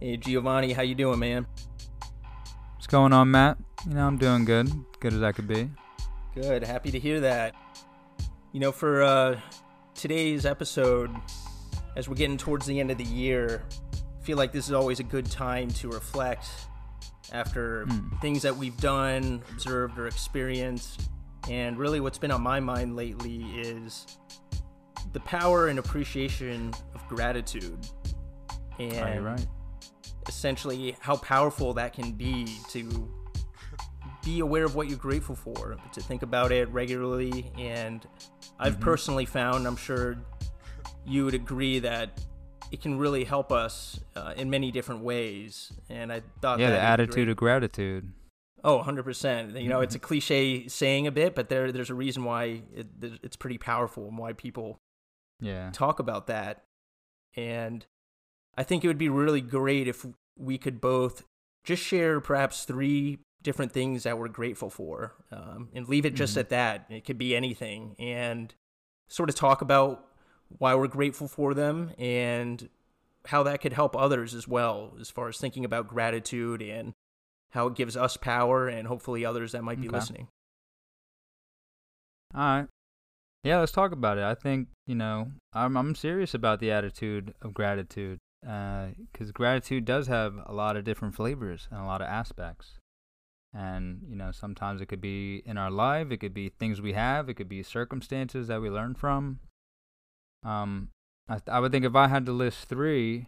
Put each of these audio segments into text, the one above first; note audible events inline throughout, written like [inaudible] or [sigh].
Hey Giovanni, how you doing, man? What's going on, Matt? You know, I'm doing good, good as I could be. Good, happy to hear that. You know, for uh, today's episode, as we're getting towards the end of the year, I feel like this is always a good time to reflect after Mm. things that we've done, observed, or experienced. And really, what's been on my mind lately is the power and appreciation of gratitude. And right. Essentially how powerful that can be to [laughs] be aware of what you're grateful for, to think about it regularly. And I've Mm-hmm. personally found, I'm sure you would agree, that it can really help us uh, in many different ways. And I thought Yeah, that the attitude great. of gratitude. Oh, 100%. You know, it's a Mm-hmm. cliche saying a bit, but there there's a reason why it, it's pretty powerful and why people Yeah. talk about that. And I think it would be really great if we could both just share perhaps three different things that we're grateful for um, and leave it just Mhm. at that. It could be anything and sort of talk about why we're grateful for them and how that could help others as well, as far as thinking about gratitude and how it gives us power and hopefully others that might be Okay. listening. All right. Yeah, let's talk about it. I think you know I'm I'm serious about the attitude of gratitude, because gratitude does have a lot of different flavors and a lot of aspects. And you know, sometimes it could be in our life, it could be things we have, it could be circumstances that we learn from. Um, I th- I would think if I had to list three,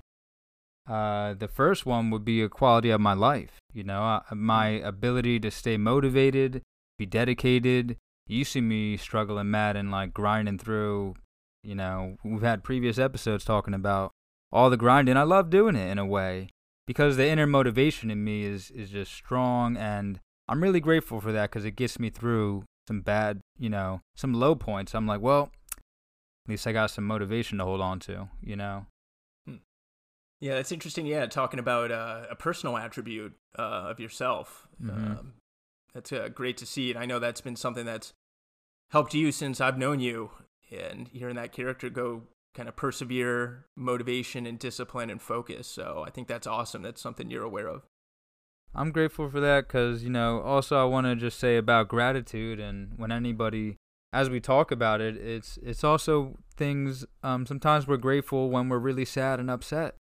uh, the first one would be a quality of my life. You know, uh, my ability to stay motivated, be dedicated. You see me struggling mad and like grinding through. You know, we've had previous episodes talking about all the grinding. I love doing it in a way because the inner motivation in me is is just strong, and I'm really grateful for that because it gets me through some bad, you know, some low points. I'm like, well, at least I got some motivation to hold on to. You know. Yeah, that's interesting. Yeah, talking about uh, a personal attribute uh, of yourself. Mhm. Um, that's uh, great to see, and I know that's been something that's helped you since I've known you. And hearing that character go kind of persevere, motivation, and discipline and focus. So I think that's awesome. That's something you're aware of. I'm grateful for that because, you know, also I want to just say about gratitude and when anybody, as we talk about it, it's it's also things, um, sometimes we're grateful when we're really sad and upset.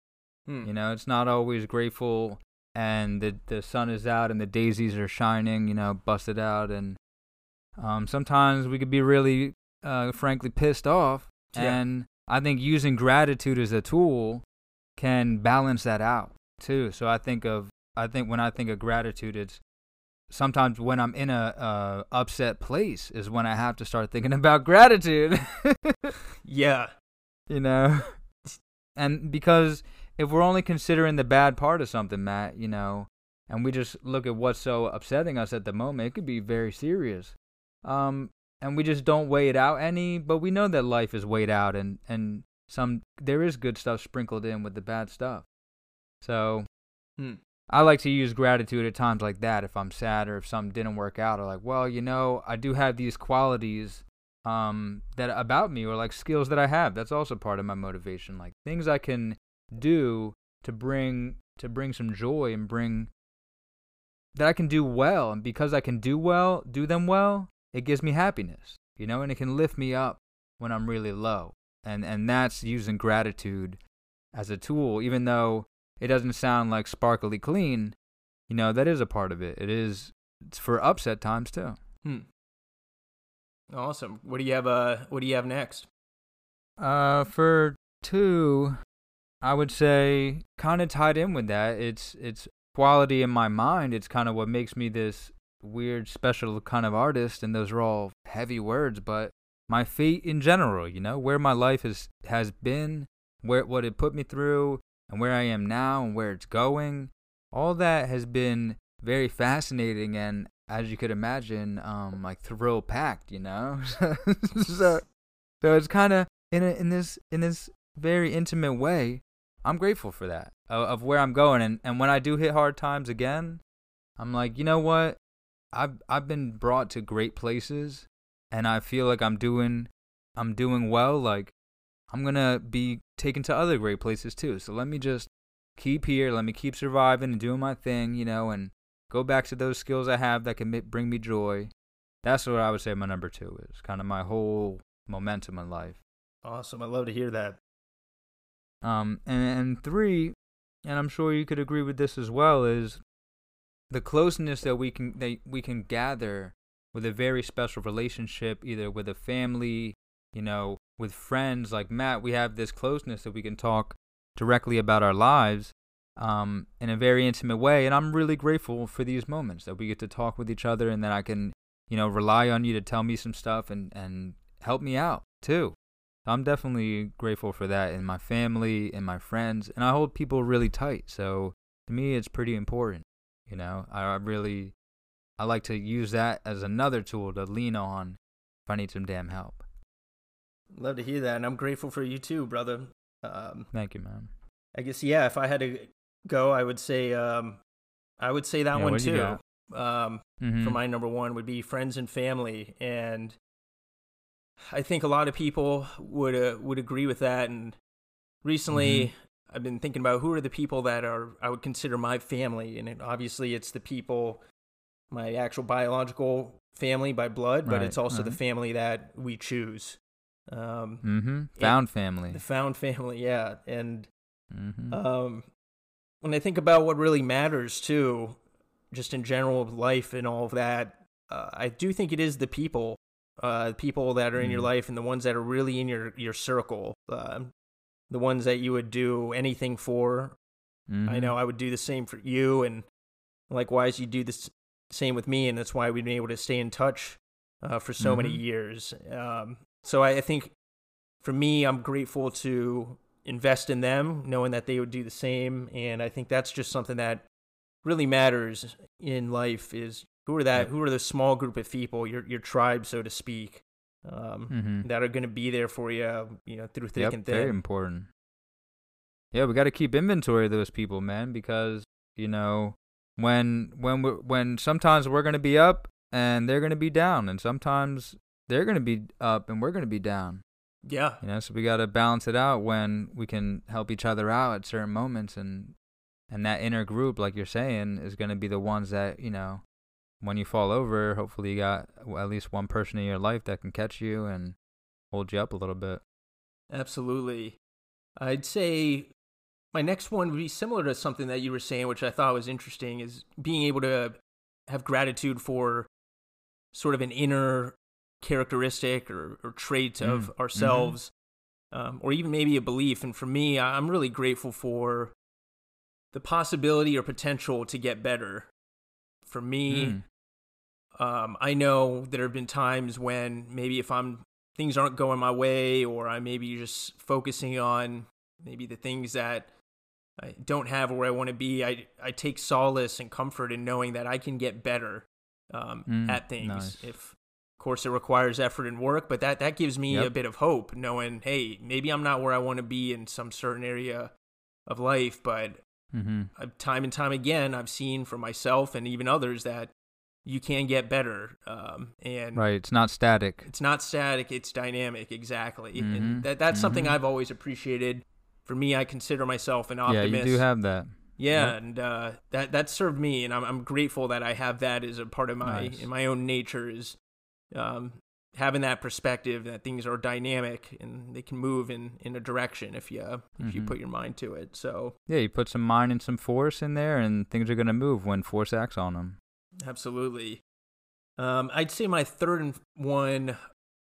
Hmm. You know, it's not always grateful and the, the sun is out and the daisies are shining, you know, busted out. And um, sometimes we could be really, uh, frankly, pissed off. Yeah. And I think using gratitude as a tool can balance that out too. So I think of, I think when I think of gratitude, it's sometimes when I'm in a uh, upset place is when I have to start thinking [laughs] about gratitude. [laughs] Yeah. you know and because if we're only considering the bad part of something matt you know and we just look at what's so upsetting us at the moment it could be very serious um and we just don't weigh it out any but we know that life is weighed out and and some there is good stuff sprinkled in with the bad stuff so Hmm. I like to use gratitude at times like that if I'm sad or if something didn't work out or like, well, you know, I do have these qualities um that about me or like skills that I have. That's also part of my motivation. Like things I can do to bring to bring some joy and bring that I can do well and because I can do well, do them well, it gives me happiness. You know, and it can lift me up when I'm really low. And and that's using gratitude as a tool even though it doesn't sound like sparkly clean, you know, that is a part of it. It is it's for upset times too. Hmm. Awesome. What do you have? Uh, what do you have next? Uh, for two, I would say kind of tied in with that. It's it's quality in my mind. It's kind of what makes me this weird, special kind of artist. And those are all heavy words, but my fate in general, you know, where my life has has been, where what it put me through, and where I am now, and where it's going. All that has been very fascinating and as you could imagine, um, like thrill packed, you know. [laughs] so, so it's kind of in a, in this in this very intimate way. I'm grateful for that of, of where I'm going, and and when I do hit hard times again, I'm like, you know what? I've I've been brought to great places, and I feel like I'm doing I'm doing well. Like I'm gonna be taken to other great places too. So let me just keep here. Let me keep surviving and doing my thing, you know, and go back to those skills I have that can bring me joy. That's what I would say my number two is. Kind of my whole momentum in life. Awesome. I love to hear that. Um, and, and three, and I'm sure you could agree with this as well, is the closeness that we can that we can gather with a very special relationship, either with a family, you know, with friends like Matt. We have this closeness that we can talk directly about our lives um, in a very intimate way, and I'm really grateful for these moments that we get to talk with each other, and that I can, you know, rely on you to tell me some stuff and and help me out too. I'm definitely grateful for that in my family and my friends, and I hold people really tight. So to me, it's pretty important. You know, I really, I like to use that as another tool to lean on if I need some damn help. Love to hear that, and I'm grateful for you too, brother. Um, Thank you, man. I guess yeah. If I had to go, I would say, um, I would say that yeah, one too. Um, mm-hmm. For my number one would be friends and family, and I think a lot of people would uh, would agree with that. And recently, mm-hmm. I've been thinking about who are the people that are I would consider my family, and it, obviously it's the people, my actual biological family by blood, but right, it's also right. the family that we choose. Um, mm-hmm. Found family. The found family, yeah. And mm-hmm. um, when I think about what really matters too, just in general of life and all of that, uh, I do think it is the people uh, people that are in your mm. life and the ones that are really in your your circle, uh, the ones that you would do anything for. Mm-hmm. I know I would do the same for you, and likewise, you do the same with me, and that's why we've been able to stay in touch uh, for so mm-hmm. many years. Um, so I, I think for me, I'm grateful to invest in them, knowing that they would do the same, and I think that's just something that really matters in life is who are that? Who are the small group of people, your your tribe, so to speak, um, mm-hmm. that are going to be there for you, you know, through thick yep, and thin. Very important. Yeah, we got to keep inventory of those people, man, because you know when when we when sometimes we're going to be up and they're going to be down, and sometimes they're going to be up and we're going to be down. Yeah. You know, so we got to balance it out when we can help each other out at certain moments and and that inner group like you're saying is going to be the ones that, you know, when you fall over, hopefully you got at least one person in your life that can catch you and hold you up a little bit. Absolutely. I'd say my next one would be similar to something that you were saying, which I thought was interesting, is being able to have gratitude for sort of an inner characteristic or, or trait mm. of mm-hmm. ourselves, mm-hmm. um, or even maybe a belief. And for me, I'm really grateful for the possibility or potential to get better. For me, mm. Um, I know there have been times when maybe if I'm things aren't going my way, or I maybe just focusing on maybe the things that I don't have where I want to be. I I take solace and comfort in knowing that I can get better um, mm, at things. Nice. If of course it requires effort and work, but that that gives me yep. a bit of hope, knowing hey maybe I'm not where I want to be in some certain area of life, but mm-hmm. time and time again I've seen for myself and even others that you can get better. Um, and right, it's not static. It's not static. It's dynamic. Exactly, mm-hmm. and that that's mm-hmm. something I've always appreciated. For me, I consider myself an optimist. Yeah, you do have that. Yeah, yep. and uh, that that served me, and I'm I'm grateful that I have that as a part of my nice. in my own nature is um, having that perspective that things are dynamic and they can move in in a direction if you if mm-hmm. you put your mind to it. So yeah, you put some mind and some force in there, and things are gonna move when force acts on them. Absolutely. Um, I'd say my third one,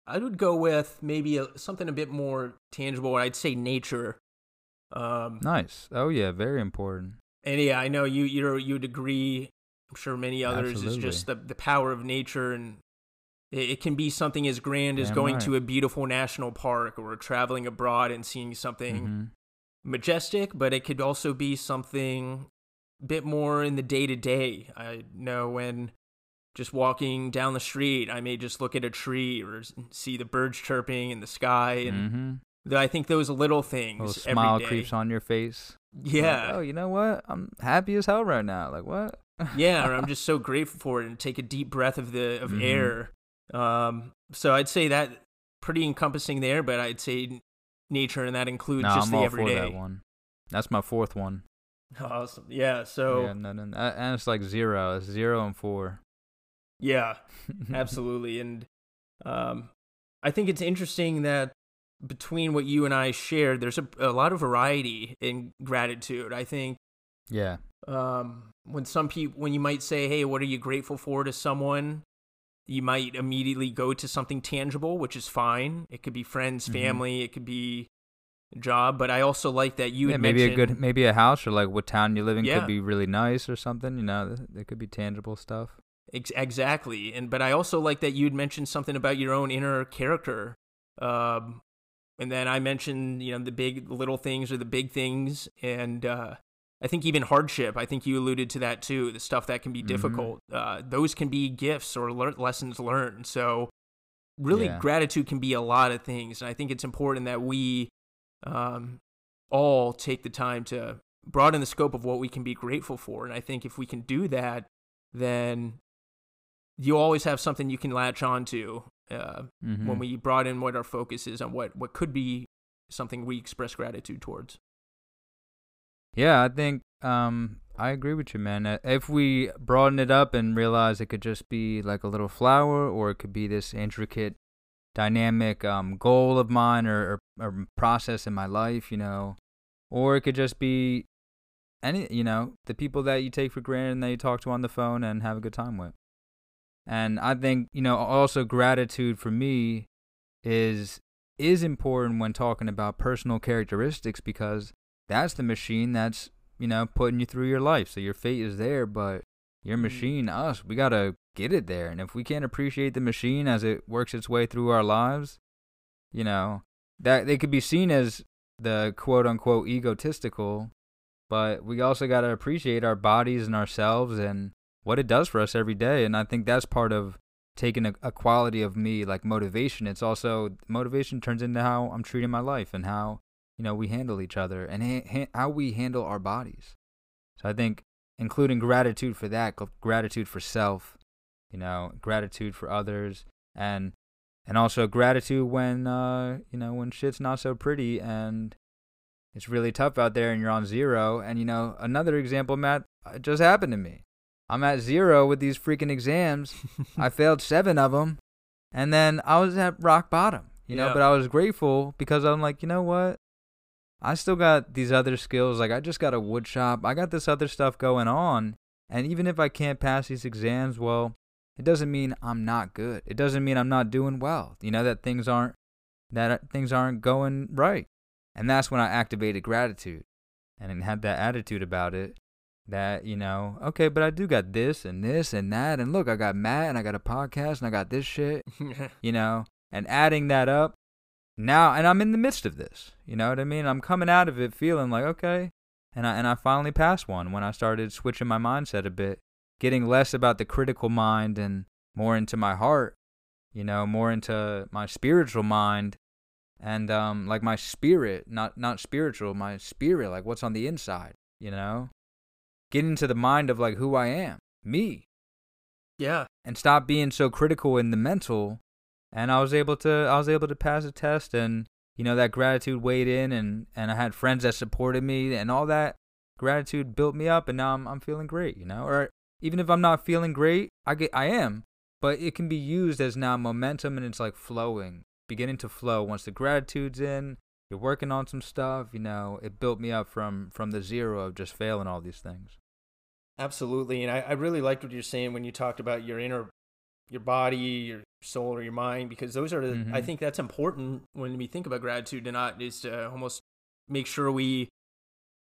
I would go with maybe a, something a bit more tangible. I'd say nature. Um, nice. Oh yeah, very important. And yeah, I know you you you would agree. I'm sure many others Absolutely. is just the the power of nature, and it, it can be something as grand Damn as going right. to a beautiful national park or traveling abroad and seeing something mm-hmm. majestic. But it could also be something bit more in the day to day. I know when just walking down the street, I may just look at a tree or see the birds chirping in the sky, and mm-hmm. I think those little things. A smile creeps on your face. Yeah. Like, oh, you know what? I'm happy as hell right now. Like what? [laughs] yeah, or I'm just so grateful for it, and take a deep breath of the of mm-hmm. air. Um, so I'd say that pretty encompassing there, but I'd say nature, and that includes no, just I'm the everyday. that one. That's my fourth one. [laughs] Awesome. Yeah. So yeah, no, no, no. and it's like zero, it's zero and four. Yeah, [laughs] absolutely. And um, I think it's interesting that between what you and I shared, there's a, a lot of variety in gratitude. I think. Yeah. Um, when some people, when you might say, "Hey, what are you grateful for?" to someone, you might immediately go to something tangible, which is fine. It could be friends, mm-hmm. family. Mm-hmm. It could be job. But I also like that you yeah, maybe a good, maybe a house or like what town you live in yeah. could be really nice or something. You know, it could be tangible stuff. Ex- exactly. And but I also like that you'd mentioned something about your own inner character. Um, and then I mentioned, you know, the big little things or the big things, and uh, I think even hardship. I think you alluded to that too. The stuff that can be mm-hmm. difficult. Uh, those can be gifts or le- lessons learned. So, really, yeah. gratitude can be a lot of things, and I think it's important that we um, all take the time to broaden the scope of what we can be grateful for. And I think if we can do that, then you always have something you can latch on to uh, mm-hmm. when we broaden what our focus is on what, what could be something we express gratitude towards. Yeah, I think um, I agree with you, man. Uh, if we broaden it up and realize it could just be like a little flower, or it could be this intricate, dynamic um, goal of mine or, or, or process in my life, you know, or it could just be any, you know, the people that you take for granted and that you talk to on the phone and have a good time with. And I think, you know, also gratitude for me is is important when talking about personal characteristics because that's the machine that's, you know, putting you through your life. So your fate is there, but your mm. machine, us, we got to get it there. And if we can't appreciate the machine as it works its way through our lives, you know, that they could be seen as the quote unquote egotistical, but we also got to appreciate our bodies and ourselves and what it does for us every day. And I think that's part of taking a, a quality of me like motivation. It's also motivation turns into how I'm treating my life and how, you know, we handle each other and ha- ha- how we handle our bodies. So I think including gratitude for that, gratitude for self, you know, gratitude for others and and also gratitude when uh, you know, when shit's not so pretty and it's really tough out there and you're on zero and you know, another example, Matt, it just happened to me. I'm at zero with these freaking exams. [laughs] I failed seven of them, and then I was at rock bottom. You know, but I was grateful because I'm like, you know what? I still got these other skills. Like I just got a wood shop. I got this other stuff going on. And even if I can't pass these exams, well, it doesn't mean I'm not good. It doesn't mean I'm not doing well. You know that things aren't that uh, things aren't going right. And that's when I activated gratitude. And had that attitude about it that you know okay but i do got this and this and that. And look i got matt and i got a podcast and i got this shit [laughs] you know and adding that up. Now and i'm in the midst of this. You know what i mean? I'm coming out of it feeling like okay. And i and i finally passed one when i started switching my mindset a bit getting less about the critical mind and more into my heart you know more into my spiritual mind and um like my spirit not not spiritual my spirit like what's on the inside you know get into the mind of like who I am, me. Yeah. And stop being so critical in the mental. And I was able to I was able to pass a test and you know that gratitude weighed in and and I had friends that supported me and all that gratitude built me up and now I'm I'm feeling great, you know? Or even if I'm not feeling great, I get I am, but it can be used as now momentum and it's like flowing, beginning to flow once the gratitude's in, you're working on some stuff, you know, it built me up from from the zero of just failing all these things. Absolutely, and I, I really liked what you're saying when you talked about your inner, your body, your soul, or your mind, because those are. Mm-hmm. I think that's important when we think about gratitude. To not is to almost make sure we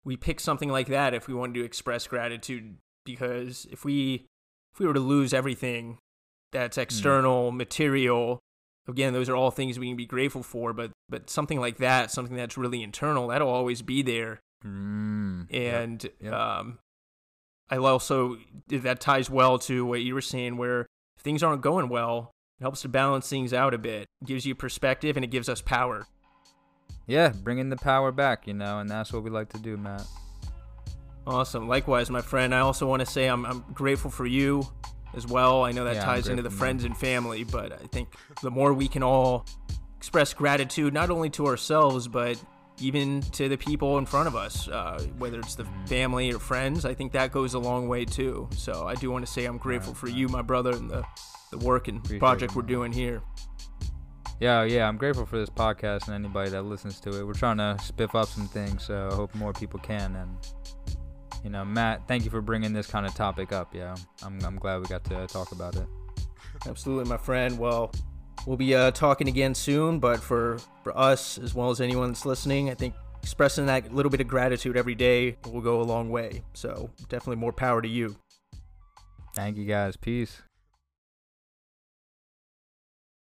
we pick something like that if we want to express gratitude, because if we if we were to lose everything that's mm. external, mm. material, again, those are all things we can be grateful for. But but something like that, something that's really internal, that'll always be there. Mm. And yep. Yep. um, I also that ties well to what you were saying, where if things aren't going well, it helps to balance things out a bit, it gives you perspective, and it gives us power. Yeah, bringing the power back, you know, and that's what we like to do, Matt. Awesome. Likewise, my friend. I also want to say I'm, I'm grateful for you as well. I know that yeah, ties into the friends and family, but I think the more we can all express gratitude, not only to ourselves, but even to the people in front of us, uh, whether it's the family or friends. I think that goes a long way too. So I do want to say I'm grateful for you, my brother, and the, the work and Appreciate project it, we're doing here. Yeah, yeah, I'm grateful for this podcast and anybody that listens to it. We're trying to spiff up some things, so I hope more people can. And you know, Matt, thank you for bringing this kind of topic up. Yeah, I'm I'm glad we got to talk about it. Absolutely, my friend. Well, we'll be uh, talking again soon, but for, for us, as well as anyone that's listening, I think expressing that little bit of gratitude every day will go a long way. So definitely more power to you. Thank you guys. Peace.